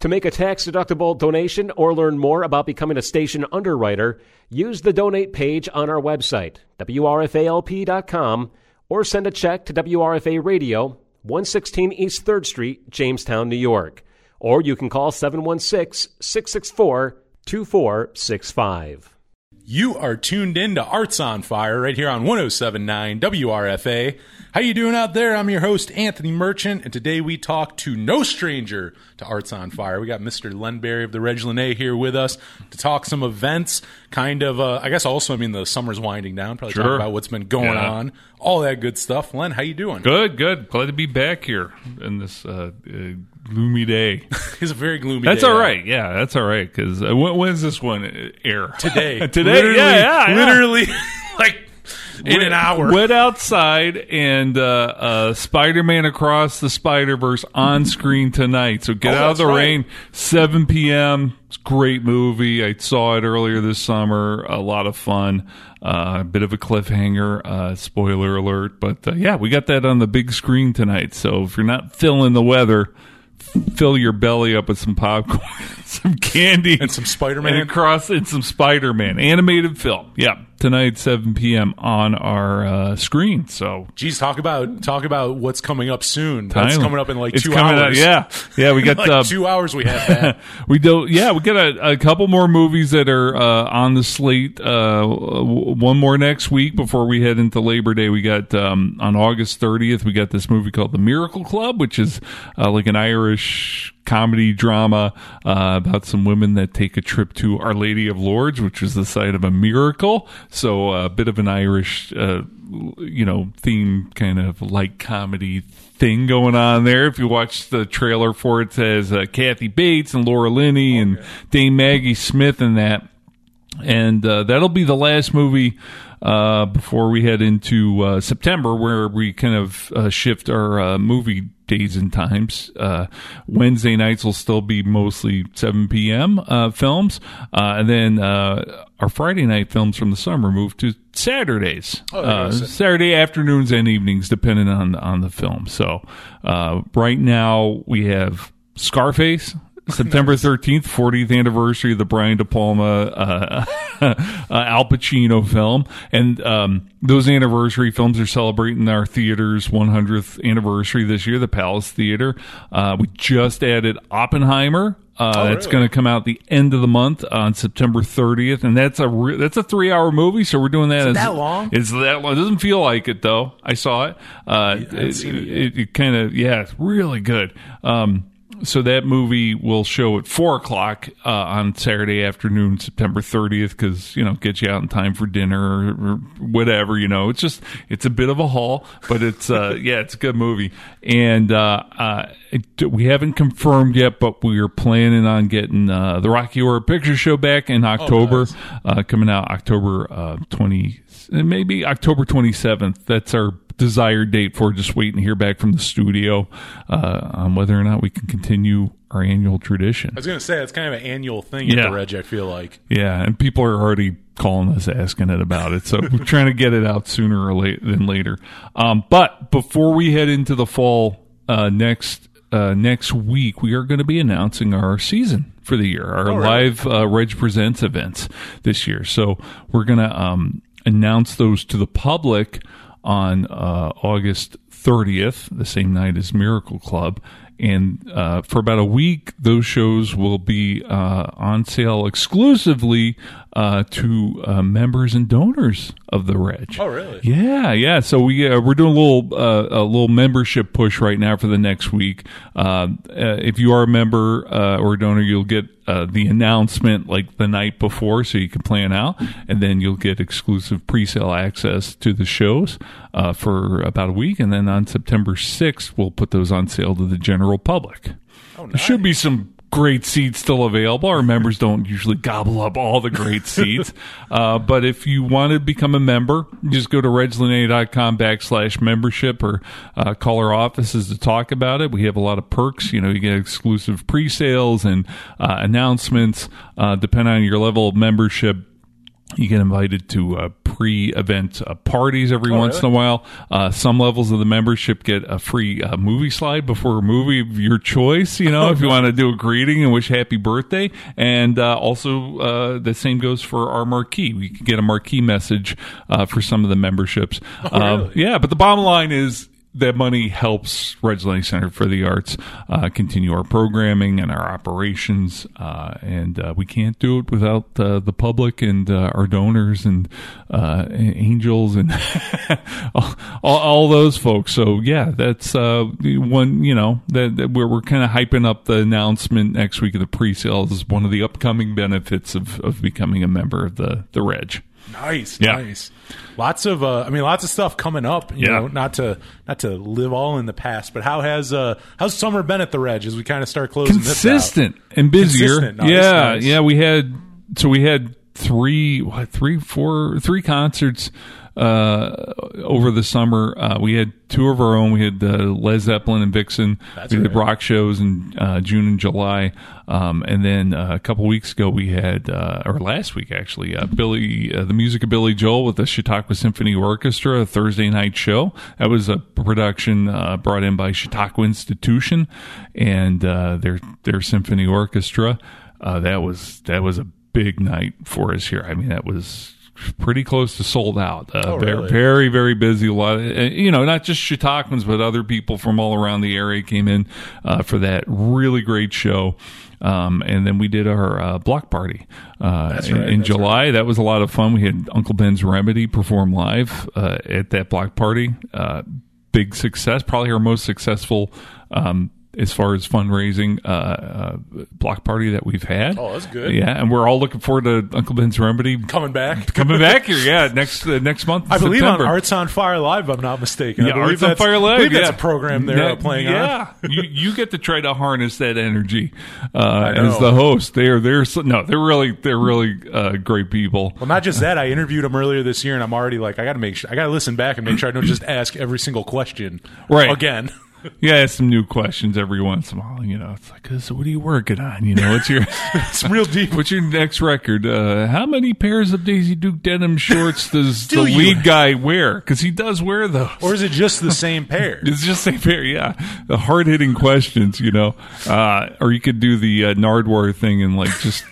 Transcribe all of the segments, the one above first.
To make a tax deductible donation or learn more about becoming a station underwriter, use the donate page on our website, WRFALP.com, or send a check to WRFA Radio, 116 East 3rd Street, Jamestown, New York. Or you can call 716 664 2465. You are tuned in to Arts on Fire right here on 1079 WRFA. How you doing out there? I'm your host Anthony Merchant, and today we talk to no stranger to Arts on Fire. We got Mr. Len Barry of the Reg Lenna here with us to talk some events. Kind of, uh, I guess. Also, I mean, the summer's winding down. Probably Sure. talk about what's been going Yeah. on, all that good stuff. Len, how you doing? Good, good. Glad to be back here in this uh, uh, gloomy day. It's a very gloomy. That's day all right. Yeah, that's all right. Because uh, when, when's this one uh, air? Today, Today. literally, yeah, yeah, yeah. literally, like in an hour. Went outside and uh, uh, Spider-Man Across the Spider-Verse on screen tonight. So get Oh, out of the right. rain. 7 p.m. It's a great movie. I saw it earlier this summer. A lot of fun. Uh, a bit of a cliffhanger. Uh, spoiler alert. But uh, yeah, we got that on the big screen tonight. So if you're not filling the weather, fill your belly up with some popcorn, some candy, And some Spider-Man? and across and some Spider-Man animated film. Yeah, tonight 7 p.m. on our uh, screen. So Geez, talk about talk about what's coming up soon. That's coming up in like it's two hours. Out, yeah, yeah, we got like uh, two hours. We have that. we do. Yeah, we got a, a couple more movies that are uh, on the slate. Uh, w- one more next week before we head into Labor Day. We got um, on August 30th. We got this movie called The Miracle Club, which is uh, like an Irish comedy drama uh, about some women that take a trip to Our Lady of Lourdes, which is the site of a miracle. So uh, a bit of an Irish, uh, you know, theme kind of light comedy thing going on there. If you watch the trailer for it, it says uh, Kathy Bates and Laura Linney and Dame Maggie Smith and that and uh, that'll be the last movie uh, before we head into uh, September, where we kind of uh, shift our uh, movie days and times. Uh, Wednesday nights will still be mostly 7 p.m. Uh, films, uh, and then uh, our Friday night films from the summer move to Saturdays, Oh, uh. Saturday afternoons and evenings, depending on on the film. So uh, right now we have Scarface. September 13th, 40th anniversary of the Brian De Palma, uh, uh, Al Pacino film. And, um, those anniversary films are celebrating our theater's 100th anniversary this year, the Palace Theater. Uh, we just added Oppenheimer. Uh, Oh, that's really? going to come out the end of the month on September 30th, and that's a re- that's a three hour movie. So we're doing that. as, that long? It's that long. It doesn't feel like it though. I saw it. Uh, it, it it, it kind of yeah, it's really good. Um, so that movie will show at four o'clock uh, on Saturday afternoon, September thirtieth, because you know get you out in time for dinner or, or whatever. You know, it's just it's a bit of a haul, but it's uh, yeah, it's a good movie. And uh, uh, it, we haven't confirmed yet, but we are planning on getting uh, the Rocky Horror Picture Show back in October, nice. uh, coming out October uh, twenty, maybe October twenty seventh. That's our desired date for just waiting to hear back from the studio uh, on whether or not we can continue our annual tradition. I was gonna say it's kind of an annual thing at Yeah. the Reg. I feel like Yeah, and people are already calling us asking it about it. So we're trying to get it out sooner or late than later. Um, but before we head into the fall uh, next uh, next week, we are going to be announcing our season for the year, our really? live uh, Reg Presents events this year. So we're going to um, announce those to the public on uh, August 30th, the same night as Miracle Club. And uh, for about a week, those shows will be uh, on sale exclusively uh, to uh, members and donors of the Reg. Oh, really? Yeah, yeah. So we uh, we're doing a little uh, a little membership push right now for the next week. Uh, uh, if you are a member uh, or a donor, you'll get uh, the announcement like the night before, so you can plan out, and then you'll get exclusive pre-sale access to the shows uh, for about a week, and then on September sixth, we'll put those on sale to the general public. Oh, There should be some great seats still available. Our members don't usually gobble up all the great seats. Uh, but if you want to become a member, just go to reglenna.com backslash membership or uh, call our offices to talk about it. We have a lot of perks. You know, you get exclusive pre sales and uh, announcements. Uh, depending on your level of membership, you get invited to uh, pre-event uh, parties every once really? in a while. Uh, some levels of the membership get a free uh, movie slide before a movie of your choice. You know, if you want to do a greeting and wish happy birthday, and uh, also uh, the same goes for our marquee. We can get a marquee message uh, for some of the memberships. Uh, yeah, but the bottom line is that money helps Reg Lenna Center for the Arts uh, continue our programming and our operations, uh, and uh, we can't do it without uh, the public and uh, our donors and uh, angels and all, all, those folks. So yeah, that's one. You know that, that we're we're kind of hyping up the announcement next week of the pre-sales is one of the upcoming benefits of, of becoming a member of the the Reg. Nice, Yeah. nice. Lots of, uh, I mean, lots of stuff coming up. You Yeah. know, not to not to live all in the past, but how has uh, how's summer been at the Reg as we kind of start closing consistent and busier. Consistent. Nice, yeah, nice. yeah. We had so we had three, what, three, four, three concerts uh, over the summer. Uh, we had two of our own. We had uh, Led Zeppelin and Vixen. That's we did right. rock shows in uh, June and July, um, and then uh, a couple weeks ago we had, uh, or last week actually, uh, Billy, uh, the music of Billy Joel with the Chautauqua Symphony Orchestra, a Thursday night show. That was a production uh, brought in by Chautauqua Institution and uh, their their symphony orchestra. Uh, that was that was a big night for us here. I mean, that was pretty close to sold out. Uh, Oh, very, really? very, very busy. A lot, of, uh, you know, not just Chautauquans, but other people from all around the area came in uh, for that really great show. Um, and then we did our uh, block party uh, in, right, in that's July. That was a lot of fun. We had Uncle Ben's Remedy perform live uh, at that block party. Uh, big success, probably our most successful um, as far as fundraising uh, uh, block party that we've had. Oh, that's good. Yeah, and we're all looking forward to Uncle Ben's Remedy Coming back. coming back here. Yeah, next uh, next month. I believe September. on Arts on Fire Live, if I'm not mistaken. Yeah, believe Arts on that's- Fire I Live. believe that's yeah. a program they're That- playing yeah. you you get to try to harness that energy uh, as the host. They're they're no, they're really they're really uh, great people. Well, not just that. I interviewed them earlier this year, and I'm already like, I got to make sure, I got to listen back and make sure I don't just ask every single question Right. again. Yeah, ask some new questions every once in a while. You know, it's like, so what are you working on? You know, what's your Some real deep. what's your next record? Uh, how many pairs of Daisy Duke denim shorts does Do the you- lead guy wear? Because he does wear those. Or is it just the same pair? It's just the same pair. yeah. The hard hitting questions, you know. Uh, or you could do the uh, Nardwuar thing and like just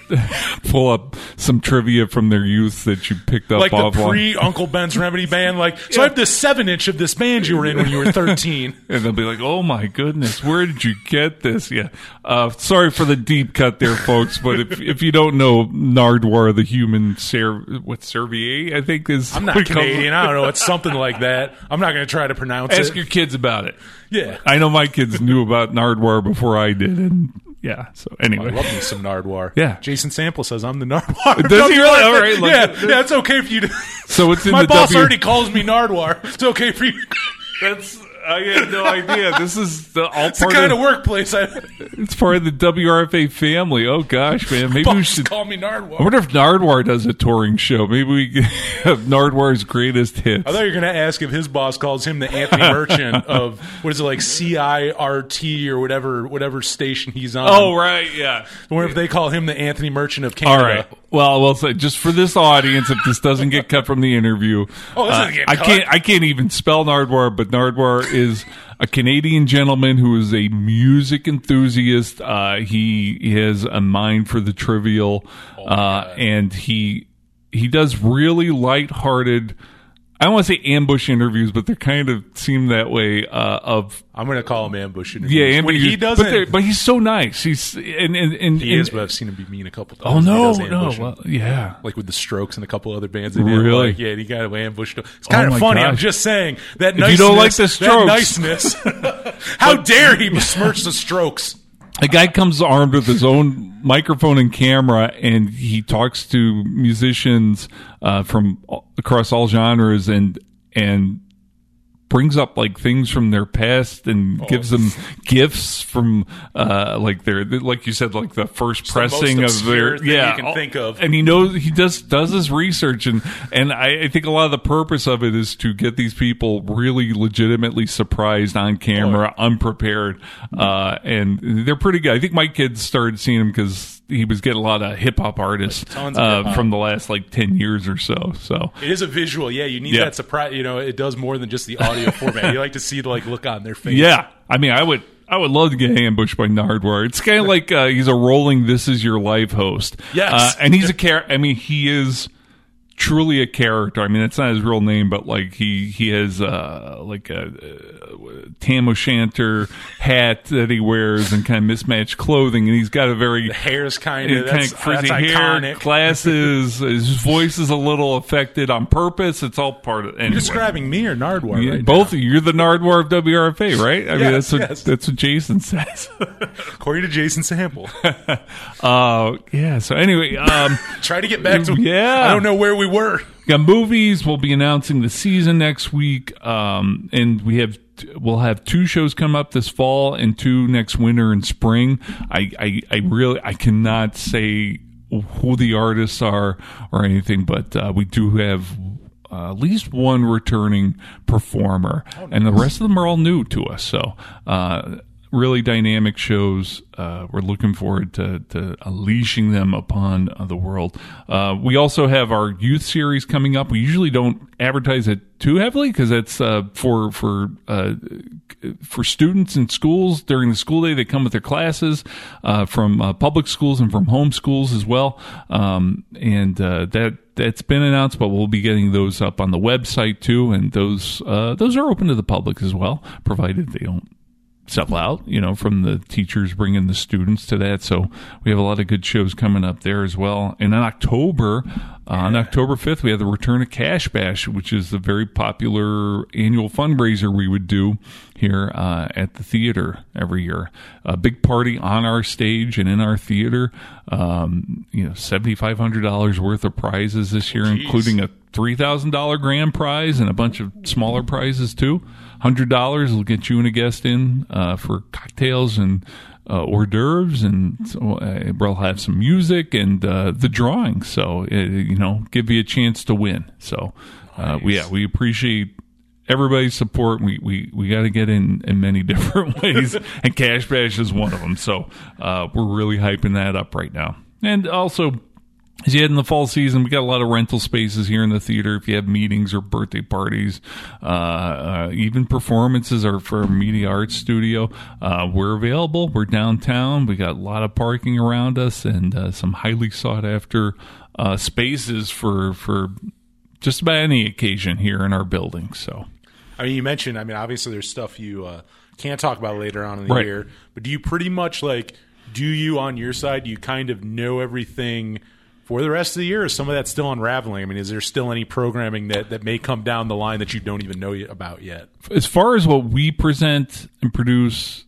pull up some trivia from their youth that you picked up like the off on. pre Uncle Ben's Remedy band. Like, so I have this seven inch of this band you were in when you were 13. And they'll be like, "Oh my goodness, where did you get this?" Yeah. Uh, sorry for the deep cut there, folks. But if if you don't know Nardwuar, the human ser- what Servier, I think is. I'm not what Canadian. I don't know. It's something like that. I'm not going to try to pronounce Ask it. Ask your kids about it. yeah. I know my kids knew about Nardwuar before I did, and yeah. So anyway, I anyway, love me some Nardwuar. Yeah. Jason Sample says I'm the Nardwuar. Does he really? All right, like- yeah, yeah, it's okay for you to. so it's in My the boss W- already calls me Nardwuar. It's okay for you. That's I had no idea. This is the all It's the kind of, of workplace I. it's part of the WRFA family. Oh gosh, man, maybe we should. call me Nardwuar. I wonder if Nardwuar does a touring show. Maybe we have Nardwuar's greatest hits. I thought you were going to ask if his boss calls him the Anthony Merchant of what is it like CIRT or whatever whatever station he's on. Oh right, yeah. I wonder if they call him the Anthony Merchant of All Canada. right. Well, we'll say just for this audience, if this doesn't get cut from the interview, Oh, this uh, I can't. I can't even spell Nardwuar, but Nardwuar is a Canadian gentleman who is a music enthusiast. Uh, he, he has a mind for the trivial, Oh, uh, and he he does really lighthearted. I don't want to say ambush interviews, but they kind of seem that way. Uh, of I'm going to call him ambush. yeah, interviews. ambush, when he doesn't. they're- but he's so nice. He's and and, and he and- is, but I've seen him be mean a couple times. Oh no, no, well, yeah. like with the Strokes and a couple other bands. They did. Really? Like, yeah, he got ambushed. It's kind Oh of funny. I'm just saying that If niceness. you don't like the Strokes. niceness. How dare he besmirch the Strokes? A guy comes armed with his own microphone and camera, and he talks to musicians uh, from across all genres, and and brings up like things from their past and Oh. gives them gifts from uh like their like you said like the first the most pressing of their yeah you can all- think of. and he knows he does does his research and and I, I think a lot of the purpose of it is to get these people really legitimately surprised on camera unprepared uh and they're pretty good i think my kids started seeing him because he was getting a lot of hip-hop artists Tons of uh, hip-hop. from the last like 10 years or so so It is a visual, yeah. You need Yeah. that surprise. You know, it does more than just the audio format. You like to see the like look on their face. Yeah, I mean, I would, I would love to get ambushed by Nardwuar. It's kind of like uh, he's a rolling "This Is Your Life" host. Yes. uh, and he's a char. I mean, he is truly a character. I mean, it's not his real name, but like he he has uh, like a, uh Tam O'Shanter hat that he wears and kind of mismatched clothing, and he's got a very The hair's kind of kind of frizzy that's hair, iconic. glasses. his voice is a little affected on purpose. It's all part of. Anyway. You're describing me or Nardwuar Yeah, right both of you. You're the Nardwuar of WRFA, right? I mean, that's what yes. that's what Jason says. according to Jason Sample. uh, yeah. So anyway, um, Try to get back to. Yeah. I don't know where we were. got movies. We'll be announcing the season next week, um, and we have we'll have two shows come up this fall and two next winter and spring. I I, I really I cannot say who the artists are or anything, but uh, we do have. Uh, at least one returning performer, and the rest of them are all new to us. So, uh, really dynamic shows. Uh, we're looking forward to, to unleashing them upon uh, the world. Uh, we also have our youth series coming up. We usually don't advertise it too heavily because it's uh, for for uh, for students in schools during the school day. They come with their classes from public schools and from home schools as well. Um, and that that's been announced, but we'll be getting those up on the website too. And those uh, those are open to the public as well, provided they don't sell out, you know, from the teachers bringing the students to that. So we have a lot of good shows coming up there as well. And in October, uh, on October 5th, we have the return of Cash Bash, which is the very popular annual fundraiser we would do here uh, at the theater every year. A big party on our stage and in our theater. Um, you know, $7,500 worth of prizes this year, including a $3,000 grand prize and a bunch of smaller prizes too. $100 will get you and a guest in uh, for cocktails and uh, hors d'oeuvres, and so, uh, we'll have some music and uh, the drawing. So, uh, you know, give you a chance to win. So, uh, we, yeah, we appreciate everybody's support. We we, we got to get in in many different ways, and Cash Bash is one of them. So uh, we're really hyping that up right now. And also, as you head in the fall season, we got a lot of rental spaces here in the theater. If you have meetings or birthday parties, uh, uh, even performances or for a media arts studio, uh, we're available. We're downtown. We got a lot of parking around us and uh, some highly sought after uh, spaces for for just about any occasion here in our building. So. I mean, you mentioned. I mean, obviously, there's stuff you uh, can't talk about later on in the Right. year. But do you pretty much like? Do you on your side? Do you kind of know everything for the rest of the year? Is some of that still unraveling? I mean, is there still any programming that that may come down the line that you don't even know about yet? as far as what we present and produce,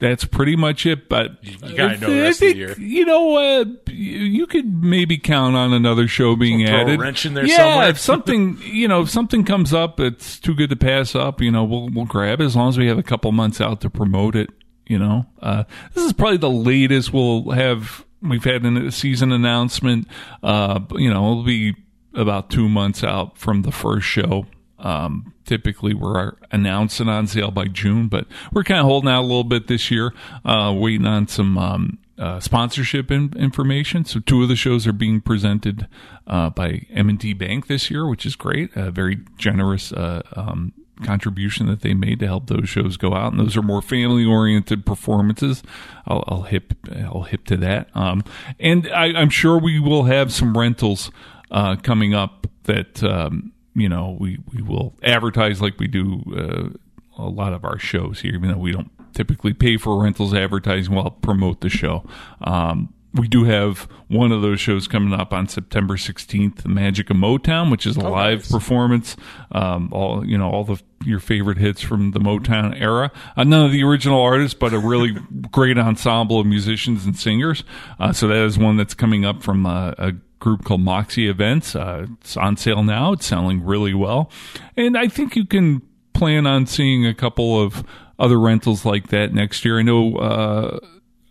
that's pretty much it. But you gotta know the rest of the year. You know, uh, you, you could maybe count on another show being added. wrench in there yeah, somewhere. if something you know, if something comes up, it's too good to pass up. You know, we'll we'll grab it as long as we have a couple months out to promote it. You know, uh, this is probably the latest we'll have. We've had a season announcement. Uh, you know, it'll be about two months out from the first show. Um, typically, we're announcing on sale by June, but we're kind of holding out a little bit this year, uh, waiting on some um, uh, sponsorship in- information. So, two of the shows are being presented uh, by M&T Bank this year, which is great. A very generous uh, um, contribution that they made to help those shows go out, and those are more family-oriented performances. I'll, I'll hip I'll hip to that, um, and I, I'm sure we will have some rentals uh, coming up that um, you know we we will advertise like we do uh, a lot of our shows here, even though we don't typically pay for rentals advertising. We'll promote the show. Um, we do have one of those shows coming up on September 16th, The Magic of Motown, which is a live nice. performance. Um, all you know, all the your favorite hits from the Motown era. Uh, none of the original artists, but a really great ensemble of musicians and singers. Uh, so that is one that's coming up from uh, a group called Moxie Events. Uh, it's on sale now. It's selling really well, and I think you can plan on seeing a couple of other rentals like that next year. I know uh,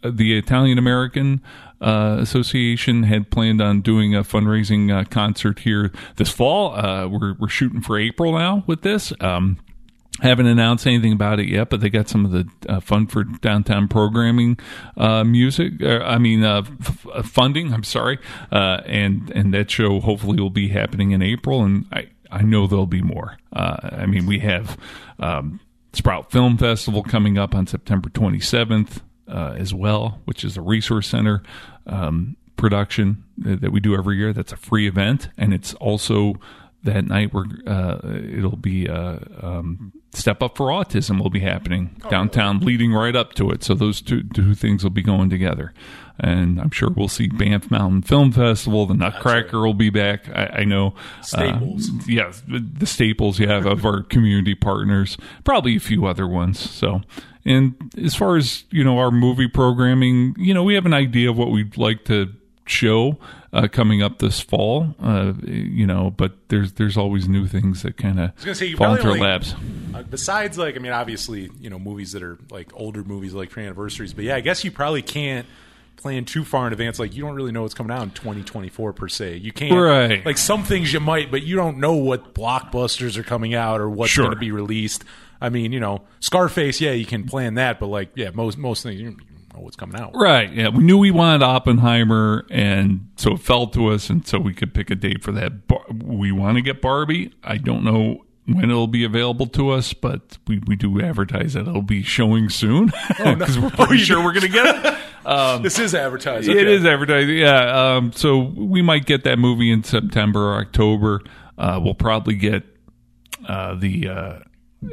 the Italian American uh, Association had planned on doing a fundraising uh, concert here this fall. Uh, we're we're shooting for April now with this. Um, haven't announced anything about it yet, but they got some of the uh, fun for downtown programming uh, music. Uh, I mean, uh, f- f- funding. I'm sorry, uh, and and that show hopefully will be happening in April, and I I know there'll be more. Uh, I mean, we have um, Sprout Film Festival coming up on September 27th uh, as well, which is a resource center. Um, production that that we do every year. That's a free event, and it's also that night we're uh, it'll be uh, um, step up for autism will be happening downtown leading right up to it so those two, two things will be going together and i'm sure we'll see banff mountain film festival the nutcracker will be back i, I know Staples. uh, yeah the staples you have of our community partners probably a few other ones so and as far as you know our movie programming you know we have an idea of what we'd like to show uh, coming up this fall. Uh, you know, but there's there's always new things that kind of gonna say, you fall into our laps. Uh, besides, like, I mean, obviously, you know, movies that are like older movies, like for anniversaries. But yeah, I guess you probably can't plan too far in advance. Like, you don't really know what's coming out in 2024 per se. You can't, Right. Like some things you might, but you don't know what blockbusters are coming out or what's Sure. going to be released. I mean, you know, Scarface, yeah, you can plan that, but like, yeah, most most things you don't know what's coming out. Right. Yeah. We knew we wanted Oppenheimer, and so it fell to us, and so we could pick a date for that. We want to get Barbie. I don't know when it'll be available to us, but we, we do advertise that it'll be showing soon oh, because we're oh, pretty Oh, sure we're going to get it. this is advertised. It Okay. is advertising, yeah. Um, so we might get that movie in September or October. Uh, we'll probably get uh, the uh,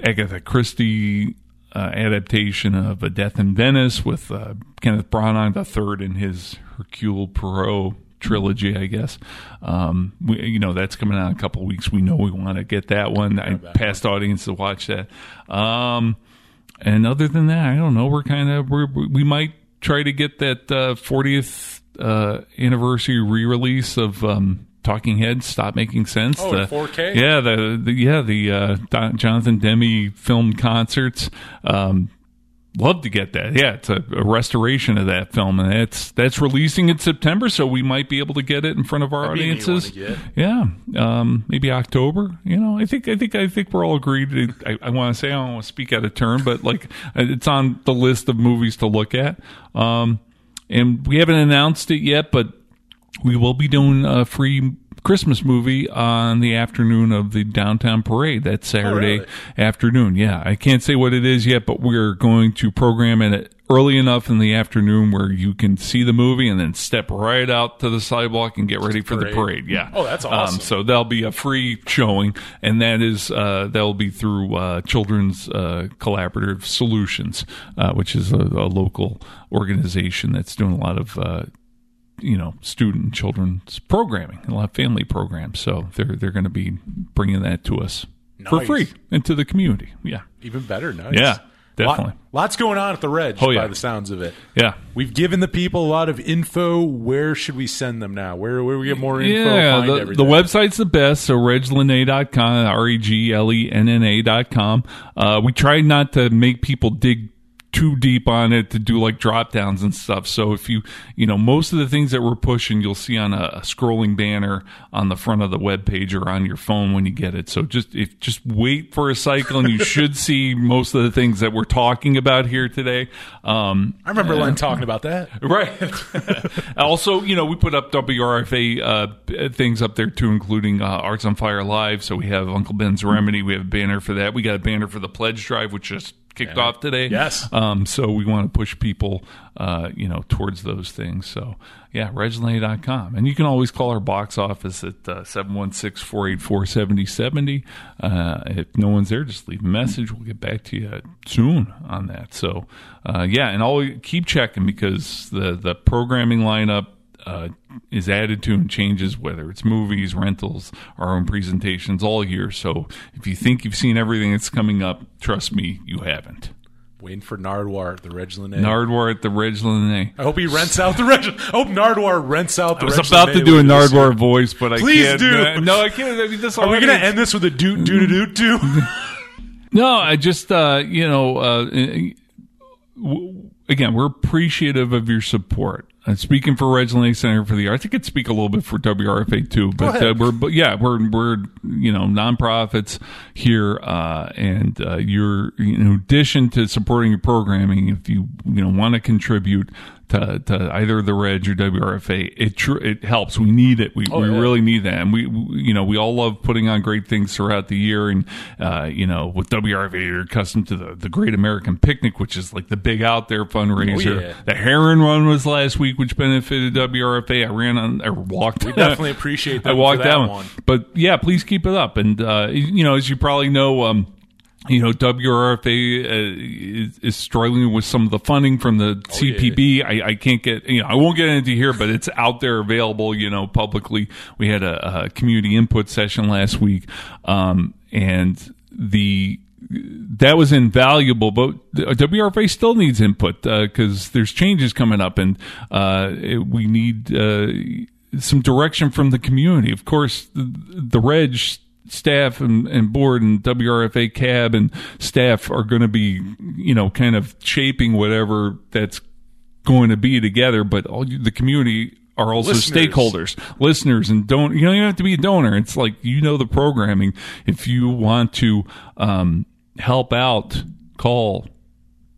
Agatha Christie uh, adaptation of A Death in Venice with uh, Kenneth Branagh the third in his Hercule Poirot trilogy, I guess. Um, we, you know, that's coming out in a couple of weeks. We know we want to get that one. I past audience to watch that. Um, and other than that, I don't know. We're kind of we might try to get that uh, 40th uh, anniversary re-release of um, Talking Heads. Stop making sense. Oh, the, in 4K? Yeah, the, the yeah the uh, Don, Jonathan Demme filmed concerts. Um, love to get that. Yeah, it's a, a restoration of that film, and that's that's releasing in September, so we might be able to get it in front of our That'd be a neat one audiences. Yeah, um, maybe October. You know, I think I think I think we're all agreed. I, I want to say I don't want to speak out of turn, but like it's on the list of movies to look at. Um, and we haven't announced it yet, but we will be doing a free Christmas movie on the afternoon of the downtown parade. That Saturday really? afternoon. Yeah, I can't say what it is yet, but we're going to program it early enough in the afternoon where you can see the movie and then step right out to the sidewalk and get ready for the parade. parade. Yeah. Oh, that's awesome. Um, so that'll be a free showing, and that is uh, that'll be through uh, Children's uh, Collaborative Solutions, uh, which is a, a local organization that's doing a lot of. You know, student children's programming, a lot of family programs. So they're they're going to be bringing that to us for free into the community. Yeah, Even better. Nice. Yeah, definitely. Lot- lots going on at the Reg Oh, yeah. by the sounds of it. yeah. We've given the people a lot of info. Where should we send them now? Where where we get more info? Yeah, the, the website's the best. So reglenna.com, R E G L E N N A.com. Uh, we try not to make people dig too deep on it to do like drop downs and stuff. So if you, you know, most of the things that we're pushing, you'll see on a, a scrolling banner on the front of the web page or on your phone when you get it. So just if just wait for a cycle and you should see most of the things that we're talking about here today. Um, I remember Len talking about that. Right. also, you know, we put up WRFA uh, things up there too, including uh, Arts on Fire Live. So we have Uncle Ben's Remedy. We have a banner for that. We got a banner for the pledge drive, which just kicked off today. Yes. Um, so we want to push people, uh, you know, towards those things. So yeah, reglenna.com. And you can always call our box office at uh, 716 484 7070. Uh, If no one's there, just leave a message. We'll get back to you soon on that. So uh, yeah, and always keep checking because the, the programming lineup uh, is added to and changes, whether it's movies, rentals, our own presentations all year. So if you think you've seen everything that's coming up, trust me, you haven't. Waiting for Nardwuar at the Reg Lenna. Nardwuar at the Reg Lenna. I hope he rents out the Reg. I hope Nardwuar rents out the I was Reg about to do a later this year. Nardwuar voice, but I Please can't. do. No, I can't. I mean, this Are we going to end this with a doot doot doot doot? No, I just uh, you know, uh, w- again, we're appreciative of your support. Uh, speaking for Reg Lenna Center for the Arts, I could speak a little bit for WRFA too, but uh, we're but yeah, we're we're you know nonprofits here, uh, and uh, you're in addition to supporting your programming, if you you know want to contribute to, to either the Reg or WRFA, it tr- it helps. We need it. We, Oh, we yeah. really need that. And we, we- you know, we all love putting on great things throughout the year. And, uh, you know, with WRFA, you're accustomed to the, the Great American Picnic, which is like the big out there fundraiser. Oh, yeah. The Heron Run was last week, which benefited WRFA. I ran on, I walked. We definitely appreciate that. I walked that that one. But yeah, please keep it up. And, uh, you know, as you probably know, um, you know, WRFA uh, is, is struggling with some of the funding from the Oh, yeah. CPB. I, I can't get, you know, I won't get into here, but it's out there available, you know, publicly. We had a, a community input session last week, um, and the that was invaluable, but WRFA still needs input because there's changes coming up, and uh, it- we need uh, some direction from the community. Of course, the, the Reg staff and, and board and WRFA cab and staff are going to be, you know, kind of shaping whatever that's going to be together, but all the community are also Listeners. stakeholders, listeners, and don't, you know, you don't have to be a donor. It's like, you know, the programming. If you want to, um, help out, call,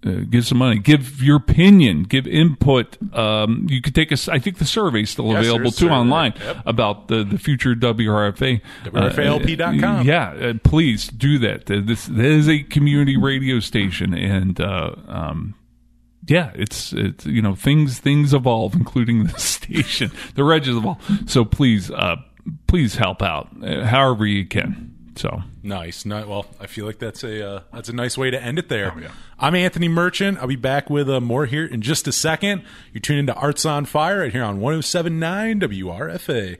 uh, give some money, give your opinion, give input. Um, you could take a, I think the survey's still Yes, available too survey. online Yep. about the, the future WRFA. WRFALP.com. Uh, yeah, uh, please do that. This, this is a community radio station and, uh, um, yeah, it's it's you know things things evolve, including the station. The regs evolve. So please, uh, please help out uh, however you can. So Nice. No, well, I feel like that's a uh, that's a nice way to end it there. Oh, yeah. I'm Anthony Merchant. I'll be back with uh, more here in just a second. You're tuned into Arts on Fire right here on 107.9 WRFA.